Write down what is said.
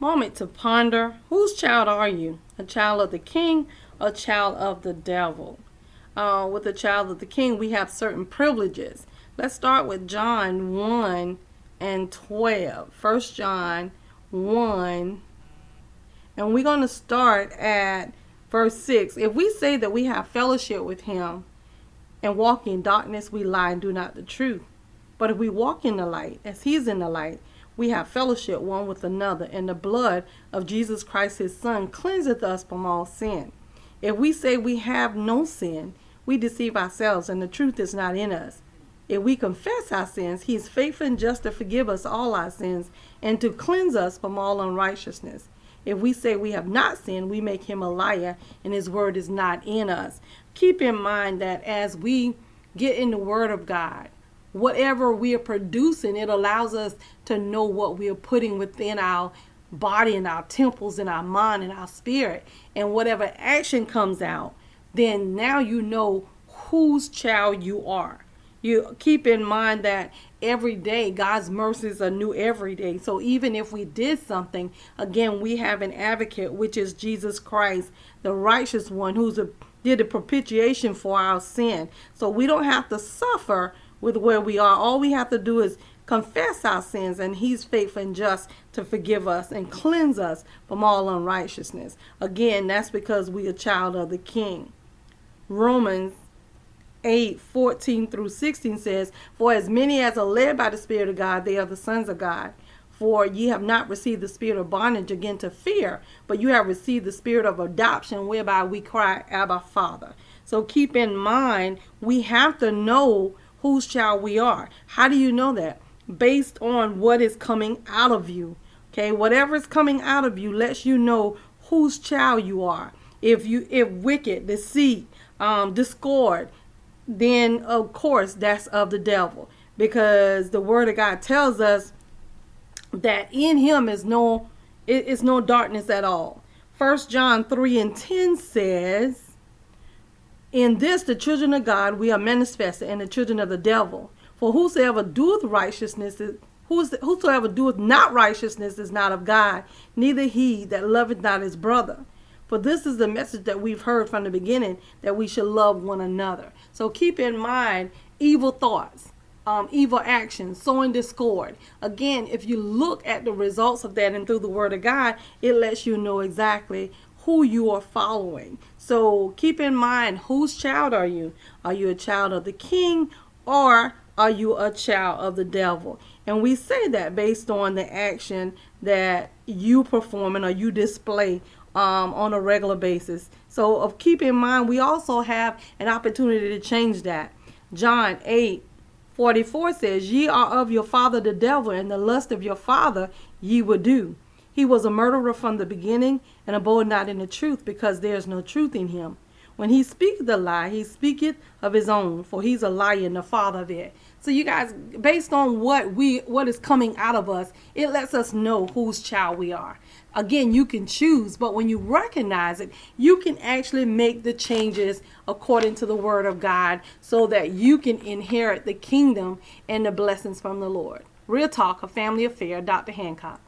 moment to ponder whose child are you? A child of the king, a child of the devil? Uh, with a child of the king, we have certain privileges. Let's start with John 1 and 12. First John 1, and we're going to start at verse 6. If we say that we have fellowship with him and walk in darkness, we lie and do not the truth. But if we walk in the light, as he is in the light, we have fellowship one with another, and the blood of Jesus Christ his Son cleanseth us from all sin. If we say we have no sin, we deceive ourselves, and the truth is not in us. If we confess our sins, he is faithful and just to forgive us all our sins and to cleanse us from all unrighteousness. If we say we have not sinned, we make him a liar, and his word is not in us. Keep in mind that as we get in the word of God, whatever we are producing, it allows us to know what we are putting within our body and our temples and our mind and our spirit. And whatever action comes out, then now you know whose child you are. You keep in mind that every day God's mercies are new every day. So even if we did something, again, we have an advocate, which is Jesus Christ, the righteous one who's a did the propitiation for our sin. So we don't have to suffer with where we are. All we have to do is confess our sins, and He's faithful and just to forgive us and cleanse us from all unrighteousness. Again, that's because we are child of the King. Romans 8 14 through 16 says, For as many as are led by the Spirit of God, they are the sons of God. For ye have not received the spirit of bondage again to fear, but you have received the spirit of adoption, whereby we cry, Abba, Father. So keep in mind, we have to know whose child we are. How do you know that? Based on what is coming out of you. Okay, whatever is coming out of you lets you know whose child you are. If you if wicked, deceit, um, discord, then of course that's of the devil. Because the word of God tells us that in him is no it is no darkness at all. First John 3 and 10 says, In this the children of God we are manifested, and the children of the devil. For whosoever doeth righteousness is whosoever doeth not righteousness is not of God, neither he that loveth not his brother. For this is the message that we've heard from the beginning that we should love one another. So keep in mind evil thoughts um, evil actions, sowing discord. Again, if you look at the results of that and through the Word of God, it lets you know exactly who you are following. So keep in mind whose child are you? Are you a child of the king or are you a child of the devil? And we say that based on the action that you performing or you display um, on a regular basis. So of keep in mind, we also have an opportunity to change that. John 8 44 says, Ye are of your father the devil, and the lust of your father ye will do. He was a murderer from the beginning, and abode not in the truth, because there is no truth in him. When he speaketh the lie, he speaketh of his own, for he's a liar and the father of it. So you guys, based on what we what is coming out of us, it lets us know whose child we are again you can choose but when you recognize it you can actually make the changes according to the word of god so that you can inherit the kingdom and the blessings from the lord real talk a family affair dr hancock